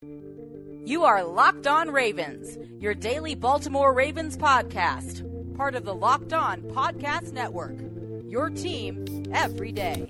You are Locked On Ravens, your daily Baltimore Ravens podcast, part of the Locked On Podcast Network. Your team every day.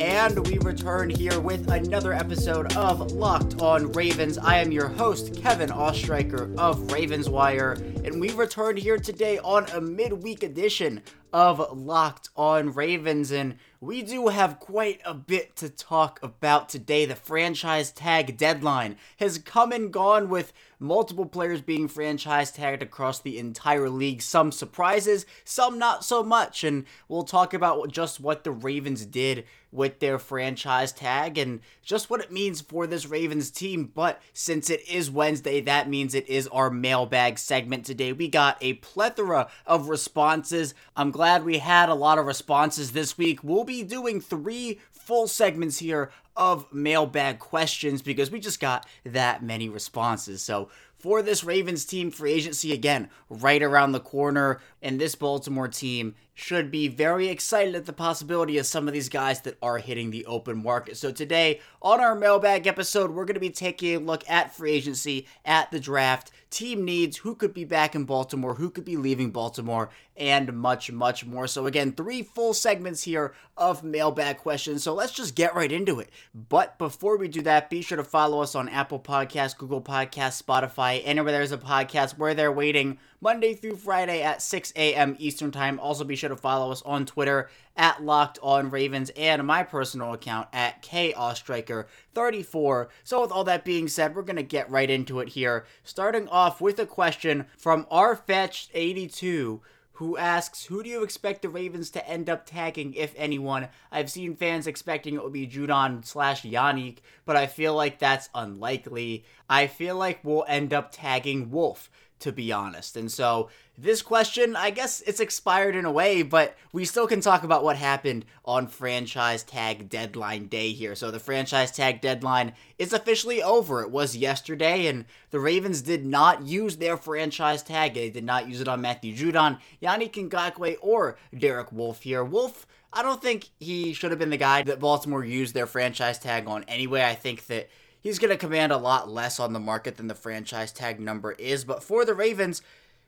And we return here with another episode of Locked On Ravens. I am your host, Kevin Oestreicher of Ravens Wire, and we return here today on a midweek edition of Locked On Ravens. And we do have quite a bit to talk about today. The franchise tag deadline has come and gone with multiple players being franchise tagged across the entire league. Some surprises, some not so much. And we'll talk about just what the Ravens did with their franchise tag and just what it means for this Ravens team. But since it is Wednesday, that means it is our mailbag segment today. We got a plethora of responses. I'm glad we had a lot of responses this week. We'll be doing three full segments here of mailbag questions because we just got that many responses. So, for this Ravens team, free agency again, right around the corner, and this Baltimore team should be very excited at the possibility of some of these guys that are hitting the open market. So today on our mailbag episode, we're going to be taking a look at free agency, at the draft, team needs, who could be back in Baltimore, who could be leaving Baltimore, and much, much more. So again, three full segments here of mailbag questions. So let's just get right into it. But before we do that, be sure to follow us on Apple Podcasts, Google Podcasts, Spotify, anywhere there's a podcast where they're waiting Monday through Friday at 6 a.m. Eastern Time. Also, be sure to follow us on Twitter at Locked On Ravens and my personal account at KOstriker34. So, with all that being said, we're going to get right into it here. Starting off with a question from rfetched82 who asks, Who do you expect the Ravens to end up tagging, if anyone? I've seen fans expecting it would be Judon slash Yannick, but I feel like that's unlikely. I feel like we'll end up tagging Wolfe to be honest. And so this question, I guess it's expired in a way, but we still can talk about what happened on franchise tag deadline day here. So the franchise tag deadline is officially over. It was yesterday, and the Ravens did not use their franchise tag. They did not use it on Matthew Judon, Yannick Ngakoue, or Derek Wolfe here. Wolfe, I don't think he should have been the guy that Baltimore used their franchise tag on anyway. I think that he's going to command a lot less on the market than the franchise tag number is. But for the Ravens,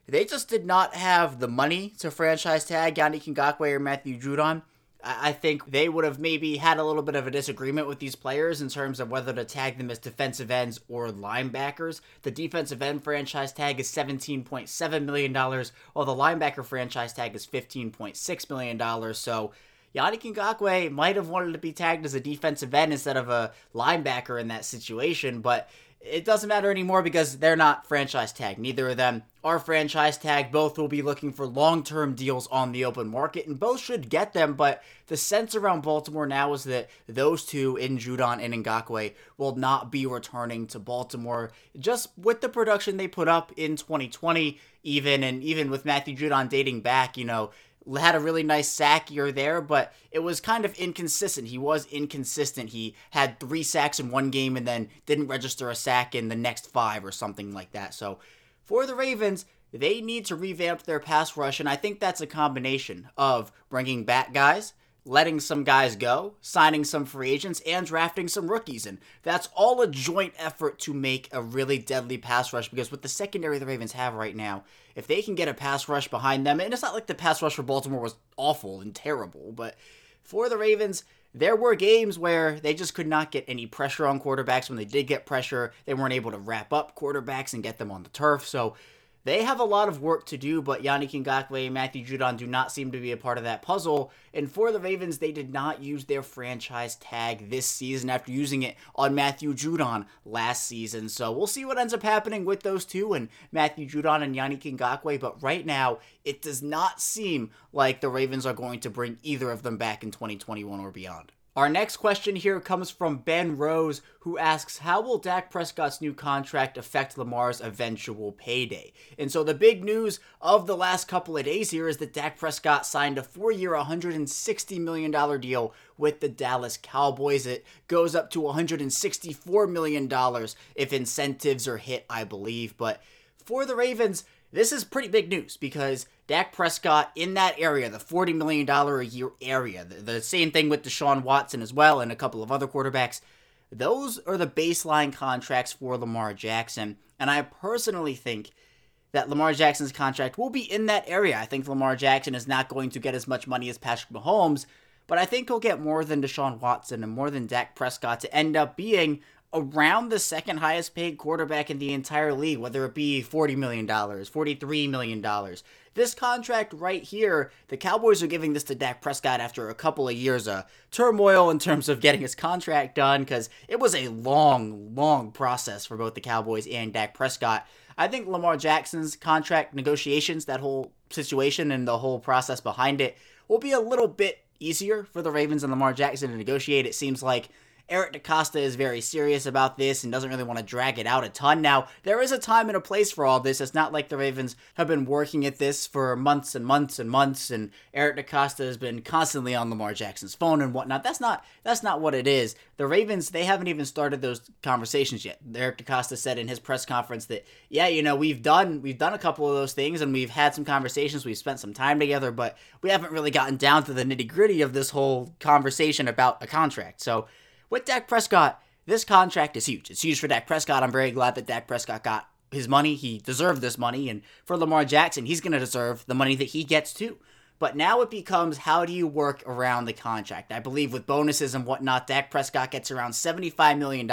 they just did not have the money to franchise tag Yannick Ngakoue or Matthew Judon. I think they would have maybe had a little bit of a disagreement with these players in terms of whether to tag them as defensive ends or linebackers. The defensive end franchise tag is $17.7 million, while the linebacker franchise tag is $15.6 million. So Yannick Ngakoue might have wanted to be tagged as a defensive end instead of a linebacker in that situation, but it doesn't matter anymore because they're not franchise tagged. Neither of them are franchise tagged. Both will be looking for long term deals on the open market, and both should get them. But the sense around Baltimore now is that those two, in Judon and Ngakoue, will not be returning to Baltimore just with the production they put up in 2020, even and even with Matthew Judon dating back, you know, had a really nice sack or there, but it was kind of inconsistent. He was inconsistent. He had three sacks in one game and then didn't register a sack in the next five or something like that. So for the Ravens, they need to revamp their pass rush, and I think that's a combination of bringing back guys letting some guys go, signing some free agents, and drafting some rookies. And that's all a joint effort to make a really deadly pass rush because with the secondary the Ravens have right now, if they can get a pass rush behind them, and it's not like the pass rush for Baltimore was awful and terrible, but for the Ravens, there were games where they just could not get any pressure on quarterbacks. When they did get pressure, they weren't able to wrap up quarterbacks and get them on the turf. So they have a lot of work to do, but Yannick Ngakoue and Matthew Judon do not seem to be a part of that puzzle. And for the Ravens, they did not use their franchise tag this season after using it on Matthew Judon last season. So we'll see what ends up happening with those two and Matthew Judon and Yannick Ngakoue. But right now, it does not seem like the Ravens are going to bring either of them back in 2021 or beyond. Our next question here comes from Ben Rose, who asks, How will Dak Prescott's new contract affect Lamar's eventual payday? And so the big news of the last couple of days here is that Dak Prescott signed a four year, $160 million deal with the Dallas Cowboys. It goes up to $164 million if incentives are hit, I believe. But for the Ravens, this is pretty big news because Dak Prescott in that area, the $40 million a year area, the, the same thing with Deshaun Watson as well and a couple of other quarterbacks. those are the baseline contracts for Lamar Jackson. And I personally think that Lamar Jackson's contract will be in that area. I think Lamar Jackson is not going to get as much money as Patrick Mahomes, but I think he'll get more than Deshaun Watson and more than Dak Prescott to end up being around the second highest paid quarterback in the entire league, whether it be $40 million, $43 million. This contract right here, the Cowboys are giving this to Dak Prescott after a couple of years of turmoil in terms of getting his contract done because it was a long, long process for both the Cowboys and Dak Prescott. I think Lamar Jackson's contract negotiations, that whole situation and the whole process behind it, will be a little bit easier for the Ravens and Lamar Jackson to negotiate. It seems like Eric DeCosta is very serious about this and doesn't really want to drag it out a ton. Now, there is a time and a place for all this. It's not like the Ravens have been working at this for months and months and months, and Eric DeCosta has been constantly on Lamar Jackson's phone and whatnot. That's not that's not what it is. The Ravens, they haven't even started those conversations yet. Eric DeCosta said in his press conference that, yeah, you know, we've done we've done a couple of those things and we've had some conversations, we've spent some time together, but we haven't really gotten down to the nitty gritty of this whole conversation about a contract. So with Dak Prescott, this contract is huge. It's huge for Dak Prescott. I'm very glad that Dak Prescott got his money. He deserved this money. And for Lamar Jackson, he's going to deserve the money that he gets too. But now it becomes how do you work around the contract? I believe with bonuses and whatnot, Dak Prescott gets around $75 million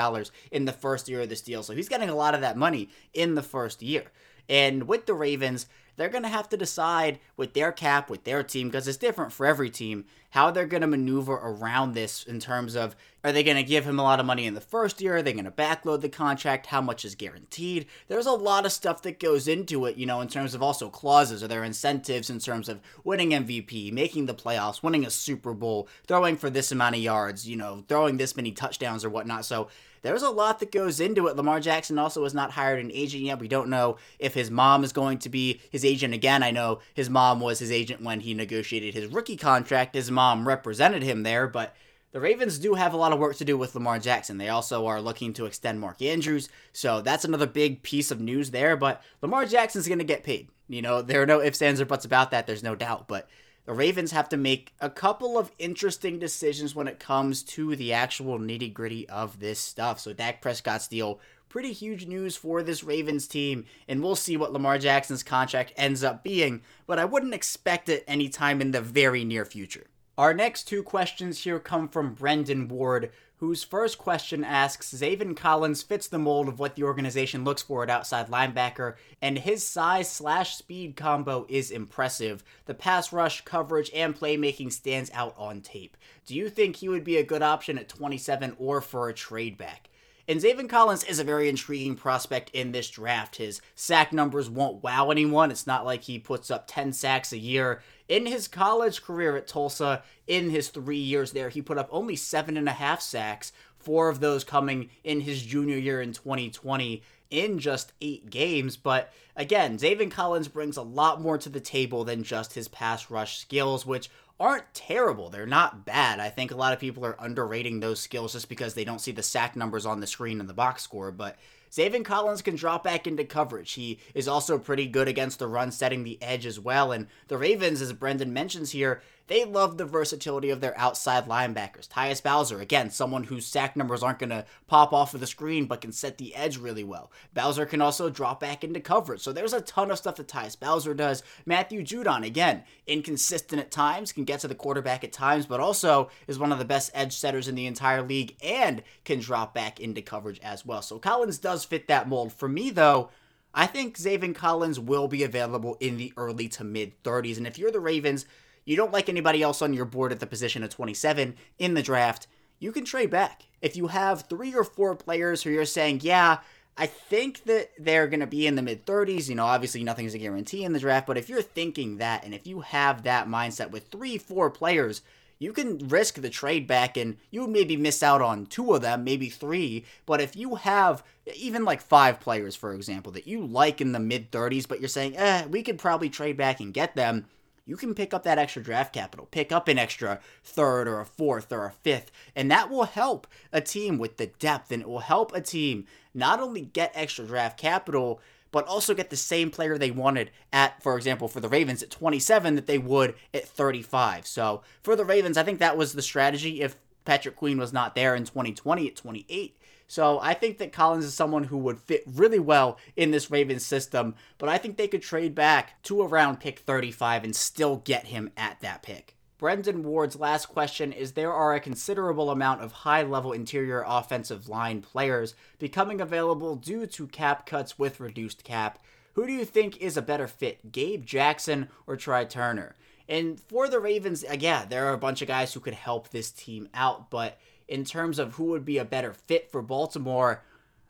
in the first year of this deal. So he's getting a lot of that money in the first year. And with the Ravens, they're going to have to decide with their cap, with their team, because it's different for every team, how they're going to maneuver around this in terms of are they going to give him a lot of money in the first year? Are they going to backload the contract? How much is guaranteed? There's a lot of stuff that goes into it, you know, in terms of also clauses. Are there incentives in terms of winning MVP, making the playoffs, winning a Super Bowl, throwing for this amount of yards, you know, throwing this many touchdowns or whatnot? So there's a lot that goes into it. Lamar Jackson also has not hired an agent yet. We don't know if his mom is going to be his agent again. I know his mom was his agent when he negotiated his rookie contract. His mom represented him there, but the Ravens do have a lot of work to do with Lamar Jackson. They also are looking to extend Mark Andrews, so that's another big piece of news there. But Lamar Jackson's going to get paid. You know, there are no ifs, ands, or buts about that. There's no doubt. But the Ravens have to make a couple of interesting decisions when it comes to the actual nitty gritty of this stuff. So, Dak Prescott's deal, pretty huge news for this Ravens team, and we'll see what Lamar Jackson's contract ends up being, but I wouldn't expect it anytime in the very near future. Our next two questions here come from Brendan Ward, whose first question asks Zaven Collins fits the mold of what the organization looks for at outside linebacker, and his size slash speed combo is impressive. The pass rush, coverage, and playmaking stands out on tape. Do you think he would be a good option at 27 or for a trade back? And Zaven Collins is a very intriguing prospect in this draft. His sack numbers won't wow anyone. It's not like he puts up 10 sacks a year. In his college career at Tulsa, in his three years there, he put up only seven and a half sacks, four of those coming in his junior year in 2020 in just eight games. But again, Zaven Collins brings a lot more to the table than just his pass rush skills, which aren't terrible. They're not bad. I think a lot of people are underrating those skills just because they don't see the sack numbers on the screen in the box score. But Zaven Collins can drop back into coverage. He is also pretty good against the run, setting the edge as well. And the Ravens, as Brendan mentions here, they love the versatility of their outside linebackers. Tyus Bowser, again, someone whose sack numbers aren't going to pop off of the screen but can set the edge really well. Bowser can also drop back into coverage. So there's a ton of stuff that Tyus Bowser does. Matthew Judon, again, inconsistent at times, can get to the quarterback at times, but also is one of the best edge setters in the entire league and can drop back into coverage as well. So Collins does fit that mold. For me, though, I think Zaven Collins will be available in the early to mid 30s. And if you're the Ravens, you don't like anybody else on your board at the position of 27 in the draft, you can trade back. If you have three or four players who you're saying, yeah, I think that they're going to be in the mid 30s. You know, obviously nothing's a guarantee in the draft, but if you're thinking that and if you have that mindset with three, four players, you can risk the trade back and you maybe miss out on two of them, maybe three. But if you have even like five players, for example, that you like in the mid 30s, but you're saying, eh, we could probably trade back and get them, you can pick up that extra draft capital, pick up an extra third or a fourth or a fifth, and that will help a team with the depth and it will help a team not only get extra draft capital, but also get the same player they wanted at, for example, for the Ravens at 27 that they would at 35. So for the Ravens, I think that was the strategy. If Patrick Queen was not there in 2020 at 28. So I think that Collins is someone who would fit really well in this Ravens system, but I think they could trade back to around pick 35 and still get him at that pick. Brendan Ward's last question is There are a considerable amount of high level interior offensive line players becoming available due to cap cuts with reduced cap. Who do you think is a better fit, Gabe Jackson or Trai Turner? And for the Ravens, yeah, there are a bunch of guys who could help this team out, but in terms of who would be a better fit for Baltimore,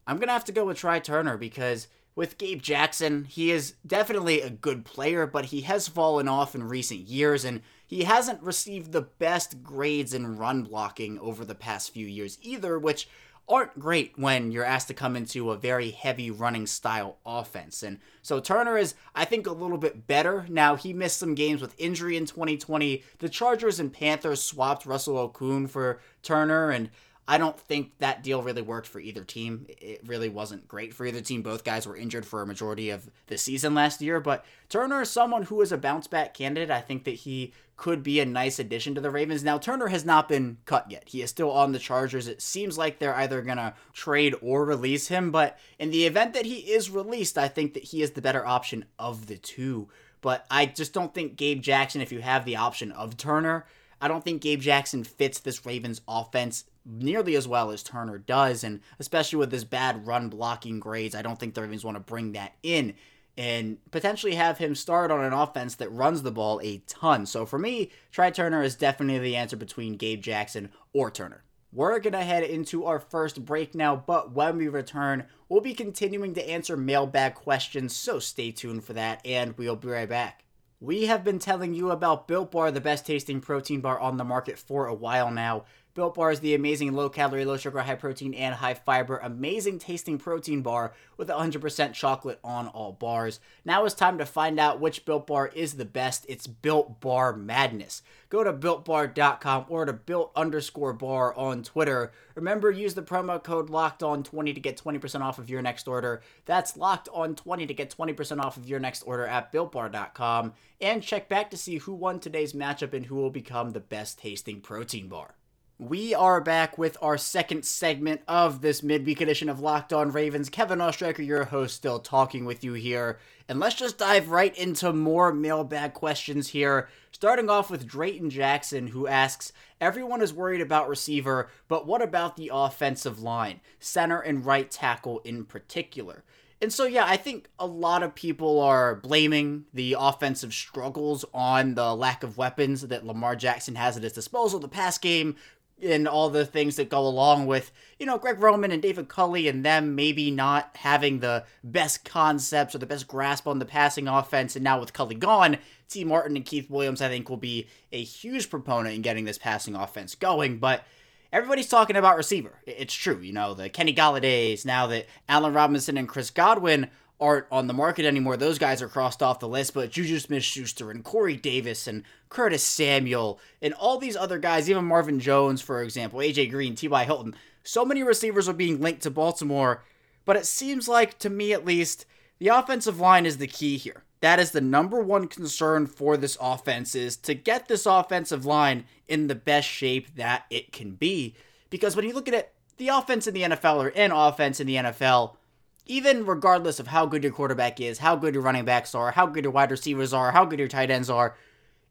I'm going to have to go with Trai Turner because with Gabe Jackson, he is definitely a good player, but he has fallen off in recent years and he hasn't received the best grades in run blocking over the past few years either, which aren't great when you're asked to come into a very heavy running style offense. And so Turner is, I think, a little bit better. Now, he missed some games with injury in 2020. The Chargers and Panthers swapped Russell Okung for Turner, and I don't think that deal really worked for either team. It really wasn't great for either team. Both guys were injured for a majority of the season last year, but Turner is someone who is a bounce back candidate. I think that he could be a nice addition to the Ravens. Now, Turner has not been cut yet. He is still on the Chargers. It seems like they're either going to trade or release him, but in the event that he is released, I think that he is the better option of the two. But I just don't think Gabe Jackson, if you have the option of Turner, I don't think Gabe Jackson fits this Ravens offense nearly as well as Turner does, and especially with his bad run blocking grades, I don't think the Ravens want to bring that in and potentially have him start on an offense that runs the ball a ton. So for me, Trai Turner is definitely the answer between Gabe Jackson or Turner. We're going to head into our first break now, but when we return, we'll be continuing to answer mailbag questions, so stay tuned for that, and we'll be right back. We have been telling you about Built Bar, the best tasting protein bar on the market for a while now. Built Bar is the amazing low calorie, low sugar, high protein, and high fiber, amazing tasting protein bar with 100% chocolate on all bars. Now it's time to find out which Built Bar is the best. It's Built Bar Madness. Go to builtbar.com or to built underscore bar on Twitter. Remember, use the promo code locked on 20 to get 20% off of your next order. That's locked on 20 to get 20% off of your next order at builtbar.com. And check back to see who won today's matchup and who will become the best tasting protein bar. We are back with our second segment of this midweek edition of Locked On Ravens. Kevin Oestreicher, your host, still talking with you here. And let's just dive right into more mailbag questions here. Starting off with Drayton Jackson, who asks Everyone is worried about receiver, but what about the offensive line, center and right tackle in particular? And so, yeah, I think a lot of people are blaming the offensive struggles on the lack of weapons that Lamar Jackson has at his disposal. The pass game and all the things that go along with, you know, Greg Roman and David Culley and them maybe not having the best concepts or the best grasp on the passing offense. And now with Culley gone, Tee Martin and Keith Williams, I think, will be a huge proponent in getting this passing offense going. But everybody's talking about receiver. It's true, you know, the Kenny Golladays, now that Allen Robinson and Chris Godwin aren't on the market anymore. Those guys are crossed off the list, but Juju Smith Schuster and Corey Davis and Curtis Samuel and all these other guys, even Marvin Jones, for example, AJ Green, T.Y. Hilton, so many receivers are being linked to Baltimore, but it seems like, to me at least, the offensive line is the key here. That is the number one concern for this offense is to get this offensive line in the best shape that it can be. Because when you look at it, the offense in the NFL or in offense in the NFL even regardless of how good your quarterback is, how good your running backs are, how good your wide receivers are, how good your tight ends are,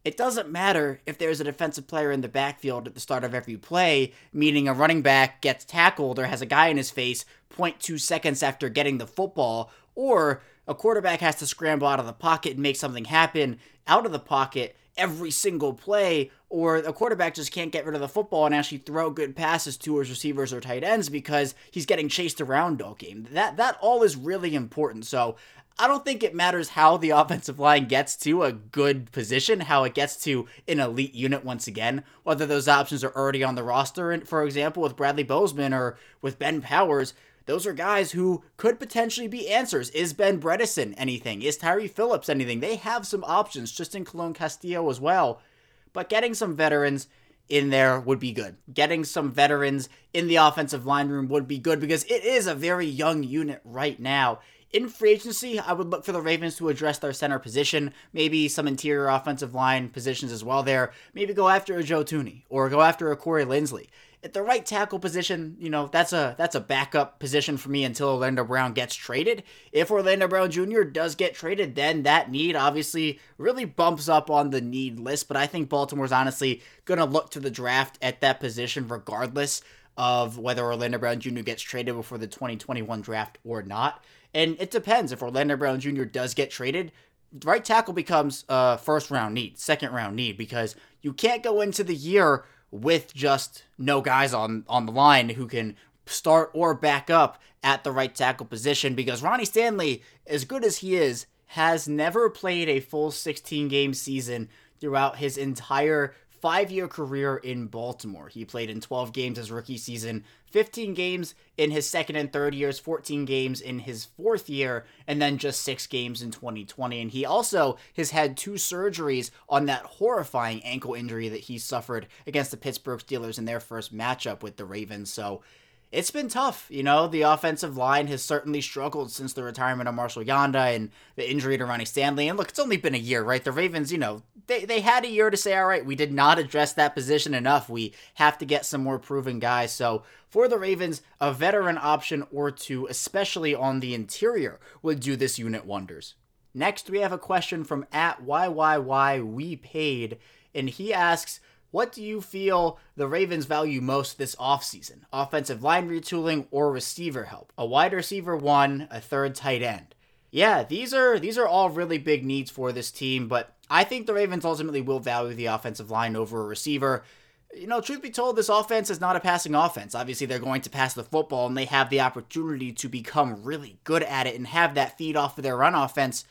it doesn't matter if there's a defensive player in the backfield at the start of every play, meaning a running back gets tackled or has a guy in his face 0.2 seconds after getting the football, or a quarterback has to scramble out of the pocket and make something happen out of the pocket every single play, or a quarterback just can't get rid of the football and actually throw good passes to his receivers or tight ends because he's getting chased around all game. That that all is really important. So I don't think it matters how the offensive line gets to a good position, how it gets to an elite unit once again, whether those options are already on the roster, for example, with Bradley Bozeman or with Ben Powers those are guys who could potentially be answers. Is Ben Bredeson anything? Is Tyre Phillips anything? They have some options, just in Colon Castillo as well. But getting some veterans in there would be good. Getting some veterans in the offensive line room would be good because it is a very young unit right now. In free agency, I would look for the Ravens to address their center position, maybe some interior offensive line positions as well there. Maybe go after a Joe Thuney or go after a Corey Linsley at the right tackle position, you know, that's a that's a backup position for me until Orlando Brown gets traded. If Orlando Brown Jr. does get traded, then that need obviously really bumps up on the need list. But I think Baltimore's honestly gonna look to the draft at that position regardless of whether Orlando Brown Jr. gets traded before the 2021 draft or not. And it depends. If Orlando Brown Jr. does get traded, right tackle becomes a first round need, second round need, because you can't go into the year with just no guys on on the line who can start or back up at the right tackle position because Ronnie Stanley, as good as he is, has never played a full 16 game season throughout his entire five year career in Baltimore. He played in 12 games his rookie season, 15 games in his second and third years, 14 games in his fourth year, and then just six games in 2020. And he also has had two surgeries on that horrifying ankle injury that he suffered against the Pittsburgh Steelers in their first matchup with the Ravens. So it's been tough. You know, the offensive line has certainly struggled since the retirement of Marshall Yanda and the injury to Ronnie Stanley. And look, it's only been a year, right? The Ravens, you know, they, they had a year to say, all right, we did not address that position enough. We have to get some more proven guys. So for the Ravens, a veteran option or two, especially on the interior, would do this unit wonders. Next, we have a question from at YYY We Paid, and he asks, what do you feel the Ravens value most this offseason? Offensive line retooling or receiver help? A wide receiver one, a third tight end. Yeah, these are these are all really big needs for this team, but I think the Ravens ultimately will value the offensive line over a receiver. You know, truth be told, this offense is not a passing offense. Obviously, they're going to pass the football and they have the opportunity to become really good at it and have that feed off of their run offense.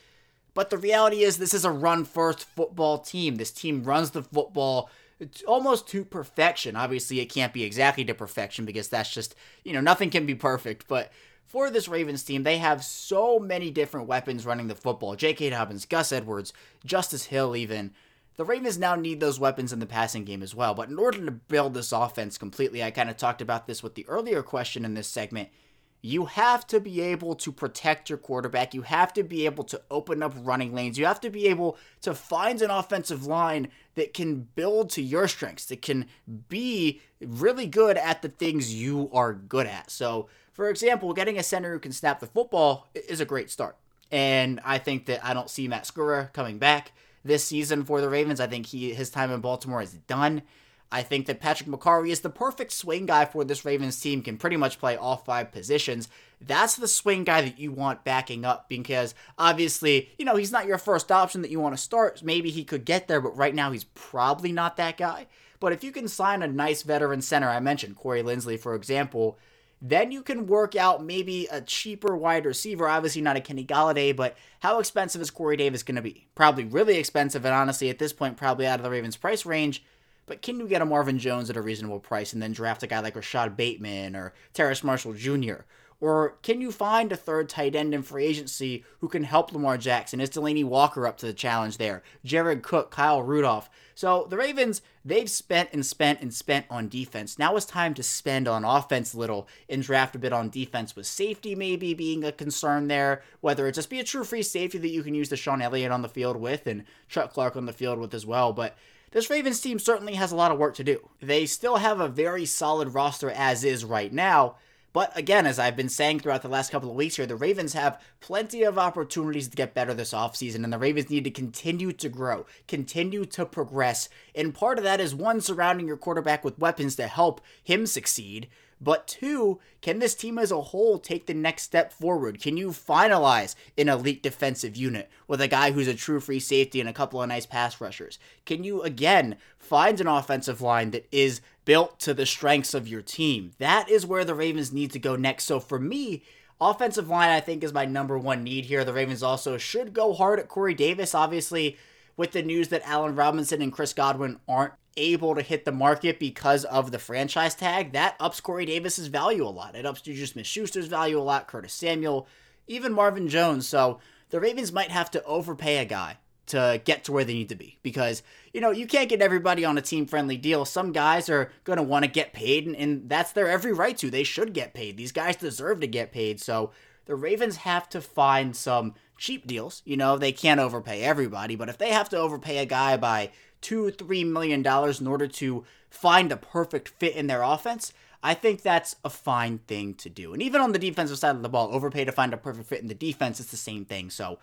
But the reality is, this is a run first football team. This team runs the football it's almost to perfection. Obviously, it can't be exactly to perfection because that's just, you know, nothing can be perfect. But for this Ravens team, they have so many different weapons running the football. J.K. Dobbins, Gus Edwards, Justice Hill, even. The Ravens now need those weapons in the passing game as well. But in order to build this offense completely, I kind of talked about this with the earlier question in this segment you have to be able to protect your quarterback. You have to be able to open up running lanes. You have to be able to find an offensive line that can build to your strengths, that can be really good at the things you are good at. So, for example, getting a center who can snap the football is a great start. And I think that I don't see Matt Skura coming back this season for the Ravens. I think he his time in Baltimore is done. I think that Patrick Mekari is the perfect swing guy for this Ravens team, can pretty much play all five positions. That's the swing guy that you want backing up because obviously, you know, he's not your first option that you want to start. Maybe he could get there, but right now he's probably not that guy. But if you can sign a nice veteran center, I mentioned Corey Linsley, for example, then you can work out maybe a cheaper wide receiver. Obviously, not a Kenny Golladay, but how expensive is Corey Davis going to be? Probably really expensive, and honestly, at this point, probably out of the Ravens' price range. But can you get a Marvin Jones at a reasonable price and then draft a guy like Rashod Bateman or Terrace Marshall Jr.? Or can you find a third tight end in free agency who can help Lamar Jackson? Is Delanie Walker up to the challenge there? Jared Cook, Kyle Rudolph. So the Ravens, they've spent and spent and spent on defense. Now it's time to spend on offense a little and draft a bit on defense with safety maybe being a concern there. Whether it just be a true free safety that you can use DeShon Elliott on the field with and Chuck Clark on the field with as well. But this Ravens team certainly has a lot of work to do. They still have a very solid roster as is right now. But again, as I've been saying throughout the last couple of weeks here, the Ravens have plenty of opportunities to get better this offseason, and the Ravens need to continue to grow, continue to progress. And part of that is one, surrounding your quarterback with weapons to help him succeed. But two, can this team as a whole take the next step forward? Can you finalize an elite defensive unit with a guy who's a true free safety and a couple of nice pass rushers? Can you again find an offensive line that is built to the strengths of your team? That is where the Ravens need to go next. So for me, offensive line I think is my number one need here. The Ravens also should go hard at Corey Davis. Obviously, with the news that Allen Robinson and Chris Godwin aren't able to hit the market because of the franchise tag, that ups Corey Davis's value a lot. It ups Juju Smith Schuster's value a lot, Curtis Samuel, even Marvin Jones. So the Ravens might have to overpay a guy to get to where they need to be because you know you can't get everybody on a team friendly deal. Some guys are going to want to get paid and, and, that's their every right to. They should get paid. These guys deserve to get paid. So the ravens have to find some cheap deals. You know they can't overpay everybody but if they have to overpay a guy by two, three million dollars in order to find a perfect fit in their offense, I think that's a fine thing to do. And even on the defensive side of the ball, overpay to find a perfect fit in the defense, it's the same thing. So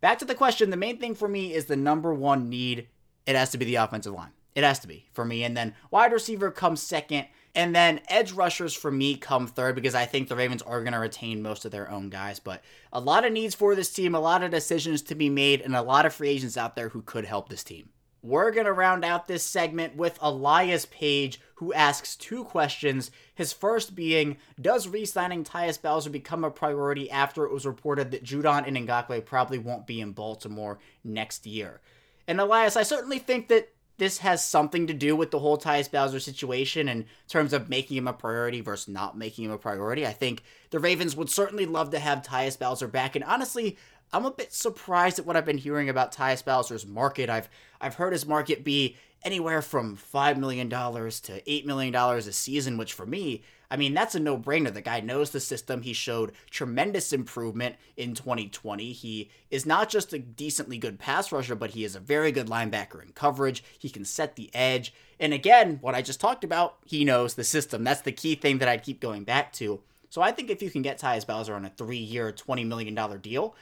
back to the question, the main thing for me is the number one need. It has to be the offensive line. It has to be for me. And then wide receiver comes second. And then edge rushers for me come third because I think the Ravens are going to retain most of their own guys. But a lot of needs for this team, a lot of decisions to be made, and a lot of free agents out there who could help this team. We're going to round out this segment with Elias Page, who asks two questions. His first being Does re signing Tyus Bowser become a priority after it was reported that Judon and Ngakoue probably won't be in Baltimore next year? And Elias, I certainly think that this has something to do with the whole Tyus Bowser situation in terms of making him a priority versus not making him a priority. I think the Ravens would certainly love to have Tyus Bowser back, and honestly, I'm a bit surprised at what I've been hearing about Tyus Bowser's market. I've I've heard his market be anywhere from five million dollars to eight million dollars a season, which for me I mean, that's a no brainer. The guy knows the system. He showed tremendous improvement in 2020. He is not just a decently good pass rusher, but he is a very good linebacker in coverage. He can set the edge. And again, what I just talked about, he knows the system. That's the key thing that I'd keep going back to. So I think if you can get Tyus Bowser on a three year, $20 million deal,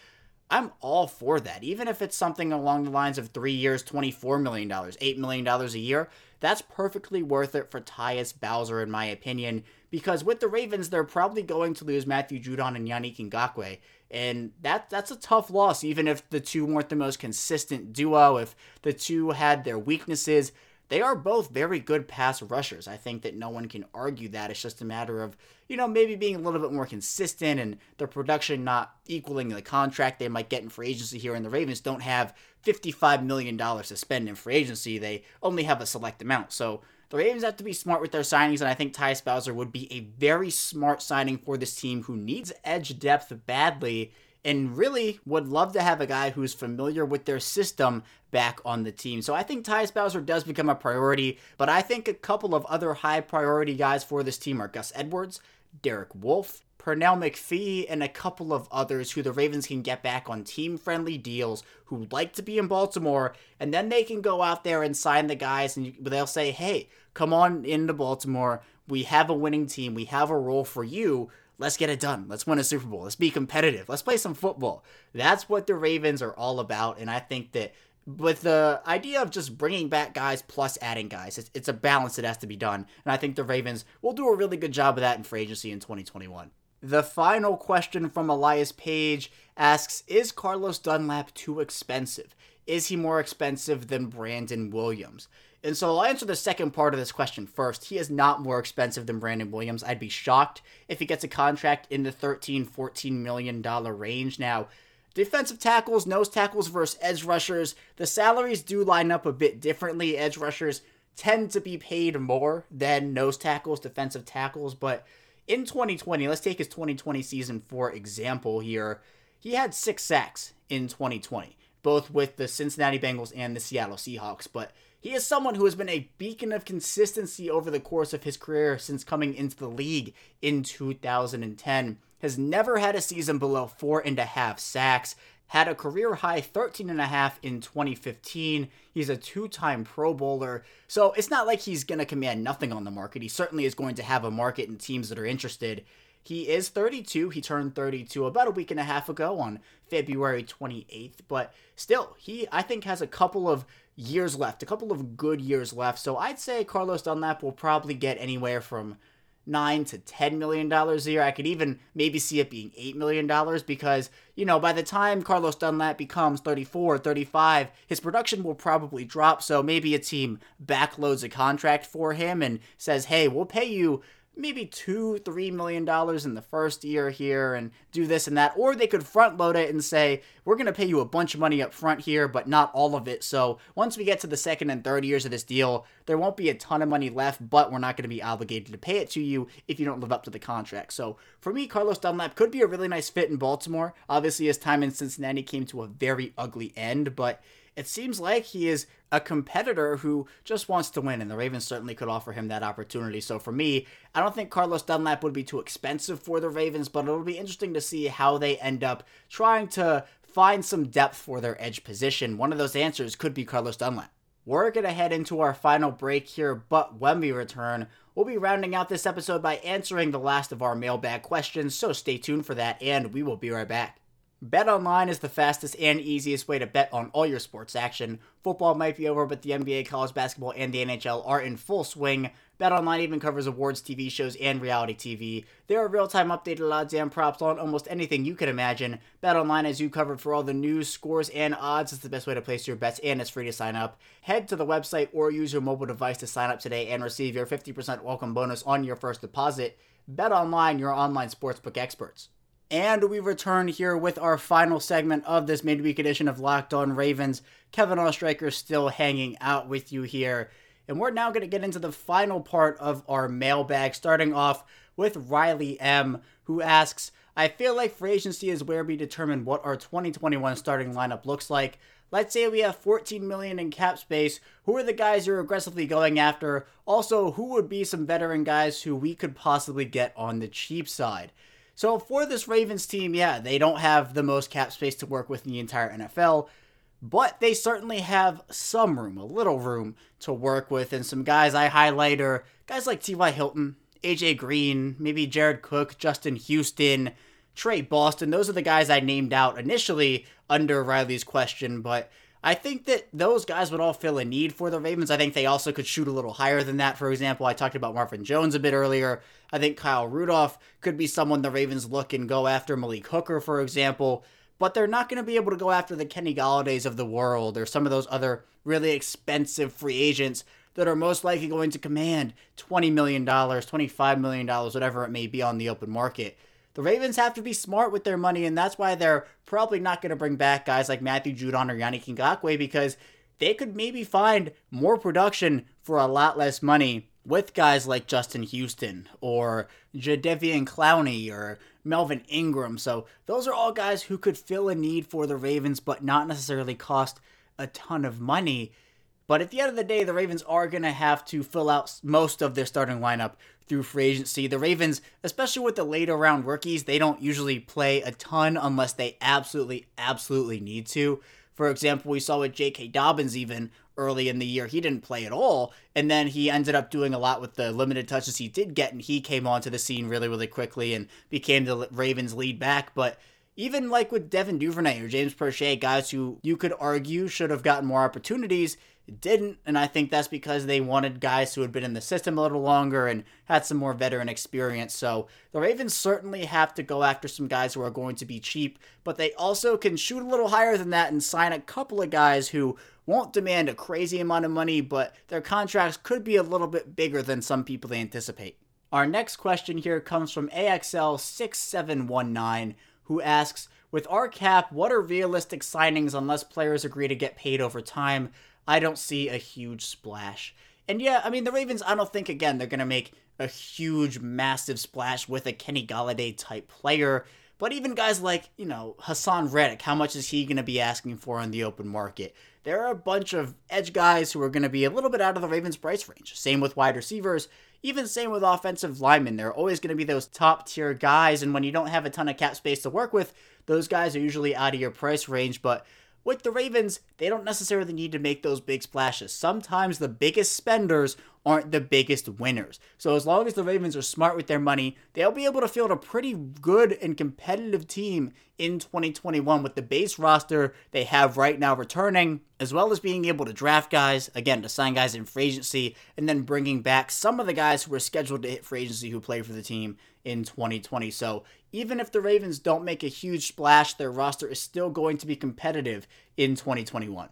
I'm all for that. Even if it's something along the lines of three years, $24 million, $8 million a year, that's perfectly worth it for Tyus Bowser, in my opinion, because with the Ravens, they're probably going to lose Matthew Judon and Yannick Ngakoue. And that that's a tough loss, even if the two weren't the most consistent duo, if the two had their weaknesses. They are both very good pass rushers. I think that no one can argue that. It's just a matter of, you know, maybe being a little bit more consistent and their production not equaling the contract they might get in free agency here. And the Ravens don't have $55 million to spend in free agency, they only have a select amount. So the Ravens have to be smart with their signings, and I think Ty Bowser would be a very smart signing for this team who needs edge depth badly and really would love to have a guy who's familiar with their system back on the team. So I think Tyus Bowser does become a priority, but I think a couple of other high priority guys for this team are Gus Edwards, Derek Wolfe, Pernell McPhee, and a couple of others who the Ravens can get back on team friendly deals who like to be in Baltimore, and then they can go out there and sign the guys, and they'll say, hey, come on into Baltimore. We have a winning team. We have a role for you Let's get it done. Let's win a Super Bowl. Let's be competitive. Let's play some football. That's what the Ravens are all about. And I think that with the idea of just bringing back guys plus adding guys, it's, it's a balance that has to be done. And I think the Ravens will do a really good job of that in free agency in 2021. The final question from Elias Page asks Is Carlos Dunlap too expensive? Is he more expensive than Brandon Williams? And so I'll answer the second part of this question first. He is not more expensive than Brandon Williams. I'd be shocked if he gets a contract in the 13, 14 million dollar range. Now, defensive tackles, nose tackles versus edge rushers, the salaries do line up a bit differently. Edge rushers tend to be paid more than nose tackles, defensive tackles, but in 2020, let's take his 2020 season for example here. He had 6 sacks in 2020, both with the Cincinnati Bengals and the Seattle Seahawks, but he is someone who has been a beacon of consistency over the course of his career since coming into the league in 2010. Has never had a season below four and a half sacks. Had a career high 13 and a half in 2015. He's a two-time Pro Bowler. So it's not like he's going to command nothing on the market. He certainly is going to have a market and teams that are interested. He is 32. He turned 32 about a week and a half ago on February 28th, but still, he I think has a couple of years left, a couple of good years left. So I'd say Carlos Dunlap will probably get anywhere from nine to ten million dollars a year. I could even maybe see it being eight million dollars because, you know, by the time Carlos Dunlap becomes 34, 35, his production will probably drop. So maybe a team backloads a contract for him and says, hey, we'll pay you maybe two, three million dollars in the first year here and do this and that. Or they could front load it and say, we're going to pay you a bunch of money up front here, but not all of it. So once we get to the second and third years of this deal, there won't be a ton of money left, but we're not going to be obligated to pay it to you if you don't live up to the contract. So for me, Carlos Dunlap could be a really nice fit in Baltimore. Obviously, his time in Cincinnati came to a very ugly end, but it seems like he is a competitor who just wants to win, and the Ravens certainly could offer him that opportunity. So for me, I don't think Carlos Dunlap would be too expensive for the Ravens, but it'll be interesting to see how they end up trying to find some depth for their edge position. One of those answers could be Carlos Dunlap. We're going to head into our final break here, but when we return, we'll be rounding out this episode by answering the last of our mailbag questions, so stay tuned for that, and we will be right back. BetOnline is the fastest and easiest way to bet on all your sports action. Football might be over, but the NBA, college basketball, and the NHL are in full swing. BetOnline even covers awards, TV shows, and reality TV. There are real-time updated odds and props on almost anything you can imagine. BetOnline has you covered for all the news, scores, and odds. It's the best way to place your bets, and it's free to sign up. Head to the website or use your mobile device to sign up today and receive your 50% welcome bonus on your first deposit. BetOnline, your online sportsbook experts. And we return here with our final segment of this midweek edition of Locked On Ravens. Kevin Oestreicher still hanging out with you here. And we're now going to get into the final part of our mailbag, starting off with Riley M., who asks, I feel like free agency is where we determine what our 2021 starting lineup looks like. Let's say we have 14 million in cap space. Who are the guys you're aggressively going after? Also, who would be some veteran guys who we could possibly get on the cheap side? So for this Ravens team, yeah, they don't have the most cap space to work with in the entire NFL, but they certainly have some room, a little room to work with. And some guys I highlight are guys like T.Y. Hilton, AJ Green, maybe Jared Cook, Justin Houston, Tre Boston. Those are the guys I named out initially under Riley's question, but I think that those guys would all fill a need for the Ravens. I think they also could shoot a little higher than that. For example, I talked about Marvin Jones a bit earlier. I think Kyle Rudolph could be someone the Ravens look and go after. Malik Hooker, for example. But they're not going to be able to go after the Kenny Golladays of the world or some of those other really expensive free agents that are most likely going to command $20 million, $25 million, whatever it may be on the open market. The Ravens have to be smart with their money, and that's why they're probably not going to bring back guys like Matthew Judon or Yannick Ngakoue because they could maybe find more production for a lot less money with guys like Justin Houston or Jadeveon Clowney or Melvin Ingram. So those are all guys who could fill a need for the Ravens, but not necessarily cost a ton of money. But at the end of the day, the Ravens are going to have to fill out most of their starting lineup through free agency. The Ravens, especially with the later round rookies, they don't usually play a ton unless they absolutely, absolutely need to. For example, we saw with J.K. Dobbins even early in the year, he didn't play at all. And then he ended up doing a lot with the limited touches he did get, and he came onto the scene really, really quickly and became the Ravens' lead back. But even like with Devin Duvernay or James Proche, guys who you could argue should have gotten more opportunities, didn't, and I think that's because they wanted guys who had been in the system a little longer and had some more veteran experience. So the Ravens certainly have to go after some guys who are going to be cheap, but they also can shoot a little higher than that and sign a couple of guys who won't demand a crazy amount of money, but their contracts could be a little bit bigger than some people they anticipate. Our next question here comes from AXL6719, who asks, with our cap, what are realistic signings unless players agree to get paid over time? I don't see a huge splash. And yeah, I mean, the Ravens, I don't think, again, they're going to make a huge, massive splash with a Kenny Golladay type player. But even guys like, you know, Haason Reddick, how much is he going to be asking for on the open market? There are a bunch of edge guys who are going to be a little bit out of the Ravens' price range. Same with wide receivers, even same with offensive linemen. They're always going to be those top tier guys. And when you don't have a ton of cap space to work with, those guys are usually out of your price range. But with the Ravens, they don't necessarily need to make those big splashes. Sometimes the biggest spenders aren't the biggest winners. So as long as the Ravens are smart with their money, they'll be able to field a pretty good and competitive team in 2021 with the base roster they have right now returning, as well as being able to draft guys, again, to sign guys in free agency, and then bringing back some of the guys who are scheduled to hit free agency who play for the team in 2020. So even if the Ravens don't make a huge splash, their roster is still going to be competitive in 2021.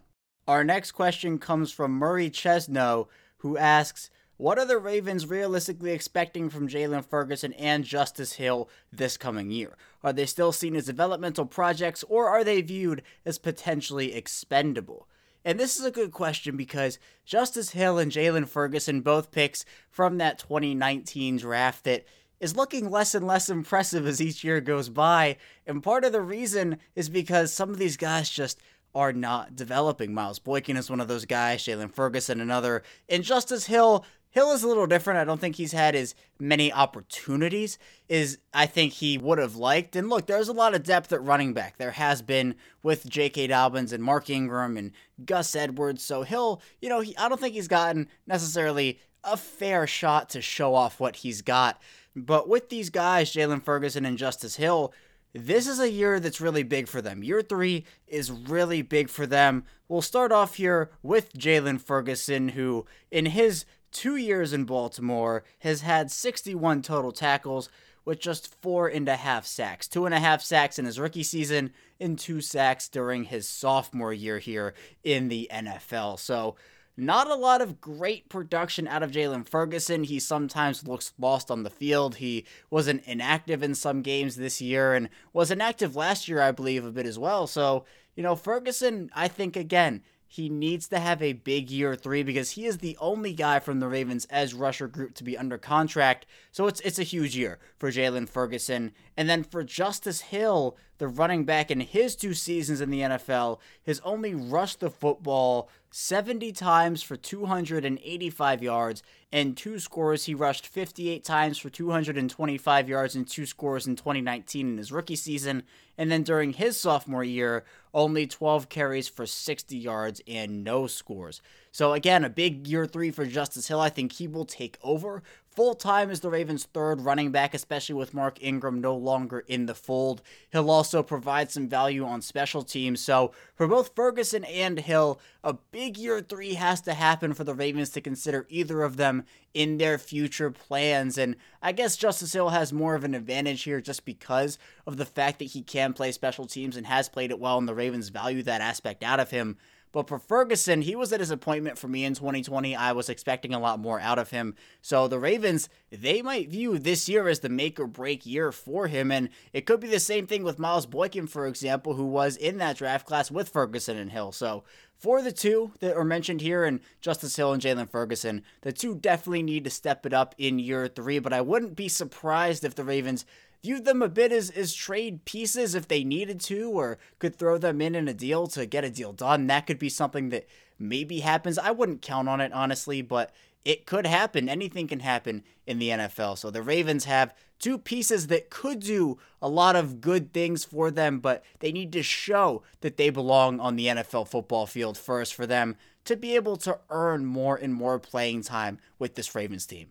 Our next question comes from Murray Chesno, who asks, what are the Ravens realistically expecting from Jaylon Ferguson and Justice Hill this coming year? Are they still seen as developmental projects or are they viewed as potentially expendable? And this is a good question because Justice Hill and Jaylon Ferguson, both picks from that 2019 draft that is looking less and less impressive as each year goes by. And part of the reason is because some of these guys just are not developing. Miles Boykin is one of those guys, Jaylon Ferguson another, and Justice Hill Hill is a little different. I don't think he's had as many opportunities as I think he would have liked. And look, there's a lot of depth at running back. There has been with J.K. Dobbins and Mark Ingram and Gus Edwards. So Hill, you know, he, I don't think he's gotten necessarily a fair shot to show off what he's got. But with these guys, Jaylon Ferguson and Justice Hill, this is a year that's really big for them. Year three is really big for them. We'll start off here with Jaylon Ferguson, who in his two years in Baltimore has had 61 total tackles with just four and a half sacks. Two and a half sacks in his rookie season, and two sacks during his sophomore year here in the NFL. So not a lot of great production out of Jaylon Ferguson. He sometimes looks lost on the field. He wasn't inactive in some games this year and was inactive last year, I believe, a bit as well. So, you know, Ferguson, I think, again, he needs to have a big year three because he is the only guy from the Ravens edge rusher group to be under contract. So it's it's a huge year for Jaylon Ferguson. And then for Justice Hill, the running back in his two seasons in the NFL, has only rushed the football 70 times for 285 yards and two scores. He rushed 58 times for 225 yards and two scores in 2019 in his rookie season. And then during his sophomore year, only 12 carries for 60 yards and no scores. So again, a big year three for Justice Hill. I think he will take over full time as the Ravens' third running back, especially with Mark Ingram no longer in the fold. He'll also provide some value on special teams. So for both Ferguson and Hill, a big year three has to happen for the Ravens to consider either of them in their future plans. And I guess Justice Hill has more of an advantage here just because of the fact that he can play special teams and has played it well, and the Ravens value that aspect out of him. But for Ferguson, he was a disappointment for me in 2020. I was expecting a lot more out of him. So the Ravens, they might view this year as the make or break year for him. And it could be the same thing with Miles Boykin, for example, who was in that draft class with Ferguson and Hill. So for the two that are mentioned here, and Justice Hill and Jaylon Ferguson, the two definitely need to step it up in year three. But I wouldn't be surprised if the Ravens viewed them a bit as, as trade pieces if they needed to, or could throw them in in a deal to get a deal done. That could be something that maybe happens. I wouldn't count on it, honestly, but it could happen. Anything can happen in the NFL. So the Ravens have two pieces that could do a lot of good things for them, but they need to show that they belong on the NFL football field first for them to be able to earn more and more playing time with this Ravens team.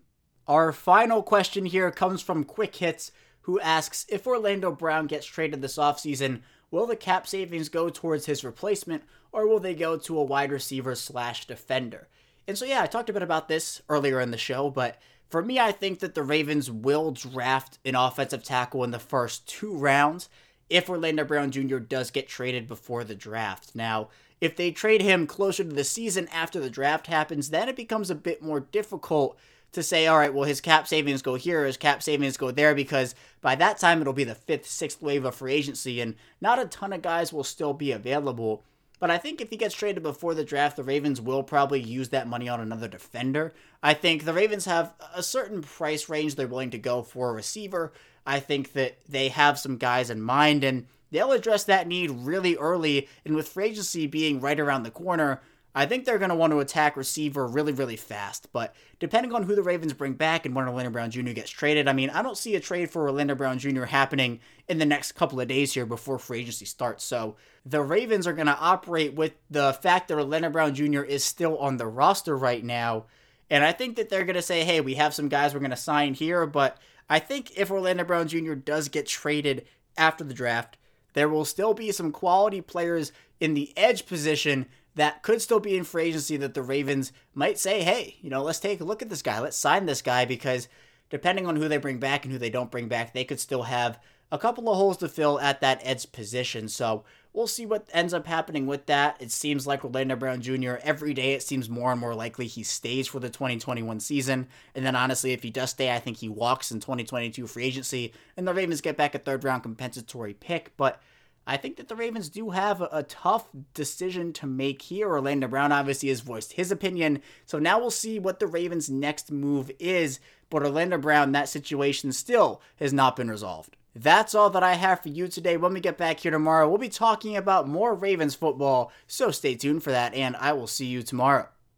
Our final question here comes from Quick Hits who asks if Orlando Brown gets traded this offseason, will the cap savings go towards his replacement or will they go to a wide receiver slash defender? And so, yeah, I talked a bit about this earlier in the show, but for me, I think that the Ravens will draft an offensive tackle in the first two rounds if Orlando Brown Jr. does get traded before the draft. Now, if they trade him closer to the season after the draft happens, then it becomes a bit more difficult to say, all right, well, his cap savings go here, his cap savings go there, because by that time it'll be the fifth, sixth wave of free agency, and not a ton of guys will still be available. But I think if he gets traded before the draft, the Ravens will probably use that money on another defender. I think the Ravens have a certain price range they're willing to go for a receiver. I think that they have some guys in mind, and they'll address that need really early. And with free agency being right around the corner, I think they're going to want to attack receiver really, really fast. But depending on who the Ravens bring back and when Orlando Brown Jr. gets traded, I mean, I don't see a trade for Orlando Brown Jr. happening in the next couple of days here before free agency starts. So the Ravens are going to operate with the fact that Orlando Brown Jr. is still on the roster right now. And I think that they're going to say, hey, we have some guys we're going to sign here. But I think if Orlando Brown Jr. does get traded after the draft, there will still be some quality players in the edge position that could still be in free agency that the Ravens might say, hey, you know, let's take a look at this guy. Let's sign this guy because depending on who they bring back and who they don't bring back, they could still have a couple of holes to fill at that edge position. So we'll see what ends up happening with that. It seems like Orlando Brown Jr. every day it seems more and more likely he stays for the 2021 season. And then honestly, if he does stay, I think he walks in 2022 free agency and the Ravens get back a third round compensatory pick. But I think that the Ravens do have a, a, tough decision to make here. Orlando Brown obviously has voiced his opinion. So now we'll see what the Ravens' next move is. But Orlando Brown, that situation still has not been resolved. That's all that I have for you today. When we get back here tomorrow, we'll be talking about more Ravens football. So stay tuned for that, and I will see you tomorrow.